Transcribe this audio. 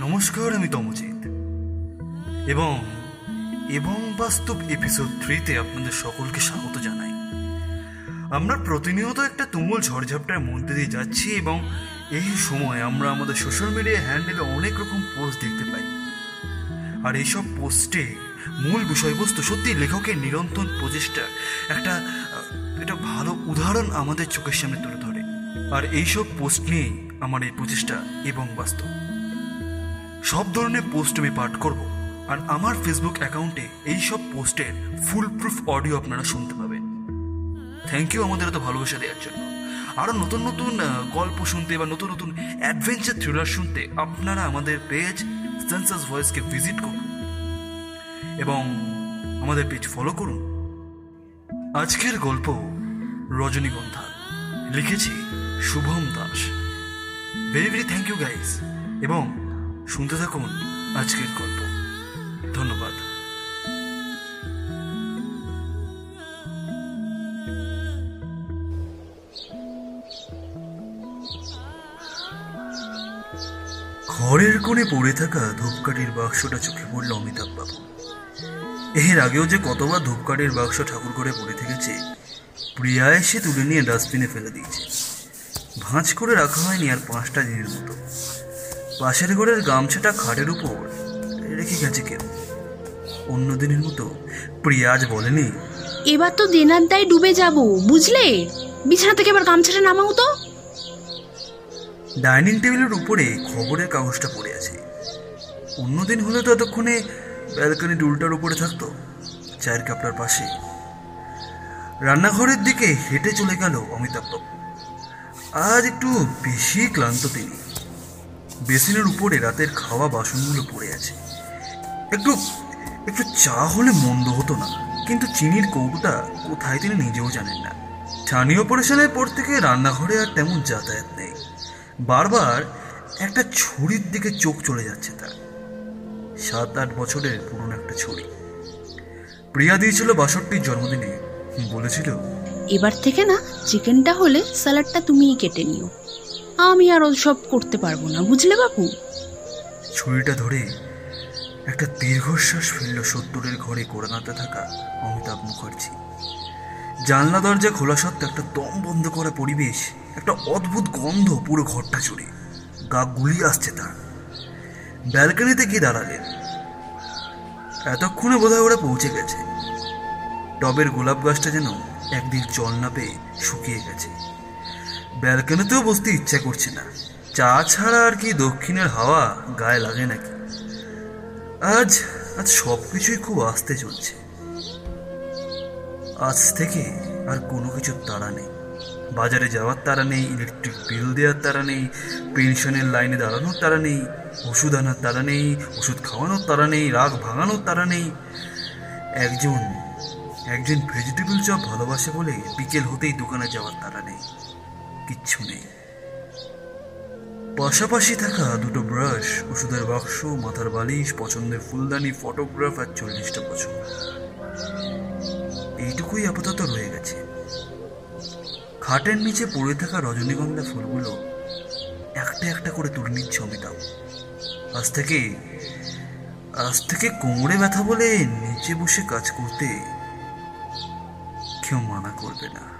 নমস্কার, আমি তমজিৎ। এবং এবং বাস্তব এপিসোড থ্রিতে আপনাদের সকলকে স্বাগত জানাই। আমরা প্রতিনিয়ত একটা তুমুল ঝড়ঝাপটার মধ্যে দিয়ে যাচ্ছি এবং এই সময় আমরা আমাদের সোশ্যাল মিডিয়া হ্যান্ডেলে অনেক রকম পোস্ট দেখতে পাই। আর এইসব পোস্টে মূল বিষয়বস্তু সত্যি লেখকের নিরন্তর প্রচেষ্টা, একটা একটা ভালো উদাহরণ আমাদের চোখের সামনে তুলে ধরে। আর এইসব পোস্ট নিয়েই আমার এই প্রচেষ্টা এবং বাস্তব। সব ধরনের পোস্ট আমি পাঠ করব। আর আমার ফেসবুক অ্যাকাউন্টে এই সব পোস্টের ফুল প্রুফ অডিও আপনারা শুনতে পাবেন। থ্যাংক ইউ আমাদের এত ভালোবাসা দেওয়ার জন্য। আরও নতুন নতুন গল্প শুনতে বা নতুন নতুন অ্যাডভেঞ্চার থ্রিলার শুনতে আপনারা আমাদের পেজ সেন্সাস ভয়েসকে ভিজিট করুন। এবং আমাদের পেজ ফলো করুন। আজকের গল্প রজনীগন্ধা। লিখেছি Shubham Das. Very very thank you guys এবং শুনতে থাকুন আজকের গল্প। ধন্যবাদ। ঘরের কোণে পড়ে থাকা ধূপকাঠির বাক্সটা চোখে পড়ল অমিতাভ বাবু। এর আগেও যে কতবার ধূপকাঠির বাক্স ঠাকুর করে পড়ে থেকেছে প্রিয়া এসে তুলে নিয়ে ডাস্টবিনে ফেলে দিয়েছে। ভাঁজ করে রাখা হয়নি আর পাঁচটা দিনের মতো। পাশের ঘরের গামছাটা খাটের উপর রেখে গেছে কেউ। অন্য দিনের মতো প্রিয়া আজ বলেনি এবার তো দেনার দায় ডুবে যাব বুঝলে? বিছানা থেকে এবার গামছাটা নামাও তো। ডাইনিং টেবিলের উপরে খবরের কাগজটা পড়ে আছে। অন্যদিন হলে তো এতক্ষণে ব্যালকনি ডুলটার উপরে থাকতো চায়ের কাপড়ার পাশে। রান্নাঘরের দিকে হেঁটে চলে গেল অমিতাভ বাবু। আজ একটু বেশি ক্লান্ত তিনি। বেসিনের উপরে রাতের খাওয়া বাসনগুলো পড়ে আছে। একটু একটু চা হলে মন্দ হতো না, কিন্তু চিনির কৌটোটা কোথায় তিনি নিজেও জানেন না। ছানি অপারেশনের পর থেকে রান্নাঘরে আর তেমন যাতায়াত নেই। বারবার একটা ছুরির দিকে চোখ চলে যাচ্ছে তার। সাত আট বছরের পুরনো একটা ছুরি। প্রিয়া দিয়েছিল বাষট্টির জন্মদিনে, বলেছিল, এবার থেকে না, চিকেনটা হলে স্যালাডটা তুমিই কেটে নিও। আমি আর সব করতে পারব না, বুঝলে বাবু ছুরিটা ধরে একটা দীর্ঘশ্বাস ফেলল সত্তরের ঘরে কোরানাতে থাকা অমিতাভ মুখার্জি। জানলা দরজা খোলা সত্ত্বে একটা দম বন্ধ করা পরিবেশ, একটা অদ্ভুত গন্ধ পুরো ঘরটা জুড়ে। গা গুলিয়ে আসছে তার। ব্যালকনিতে গিয়ে দাঁড়ালেন। এতক্ষণে বোধহয় ওরা পৌঁছে গেছে। টবের গোলাপ গাছটা যেন একদিন জল না পেয়ে শুকিয়ে গেছে। ব্যালকনিতেও বসতে ইচ্ছা করছে না। চা ছাড়া আর কি দক্ষিণের হাওয়া গায়ে লাগে নাকি? আজ আজ সব কিছুই খুব আস্তে চলছে। আজ থেকে আর কোনো কিছুর তাড়া নেই। বাজারে যাওয়ার তারা নেই, ইলেকট্রিক বিল দেওয়ার তারা নেই, পেনশনের লাইনে দাঁড়ানোর তারা নেই, ওষুধ আনার তারা নেই, ওষুধ খাওয়ানোর তারা নেই, রাগ ভাঙানোর তারা নেই। একজন একজন ভেজিটেবল চপ ভালোবাসে বলে বিকেল হতেই দোকানে যাওয়ার তারা নেই। কিচ্ছু নেই। পাশাপাশি থাকা দুটো ব্রাশ ওষুধের বাক্স, মাথার বালিশ, পছন্দের ফুলদানি ফটোগ্রাফ আর চল্লিশটা বছর। এইটুকুই আপাতত রয়ে গেছে। খাটের নিচে পড়ে থাকা রজনীগন্ধা ফুলগুলো একটা একটা করে তুলে নিচ্ছে অমিতাভ। আজ থেকে আজ থেকে কোমরে ব্যথা বলে নিচে বসে কাজ করতে কেউ মানা করবে না।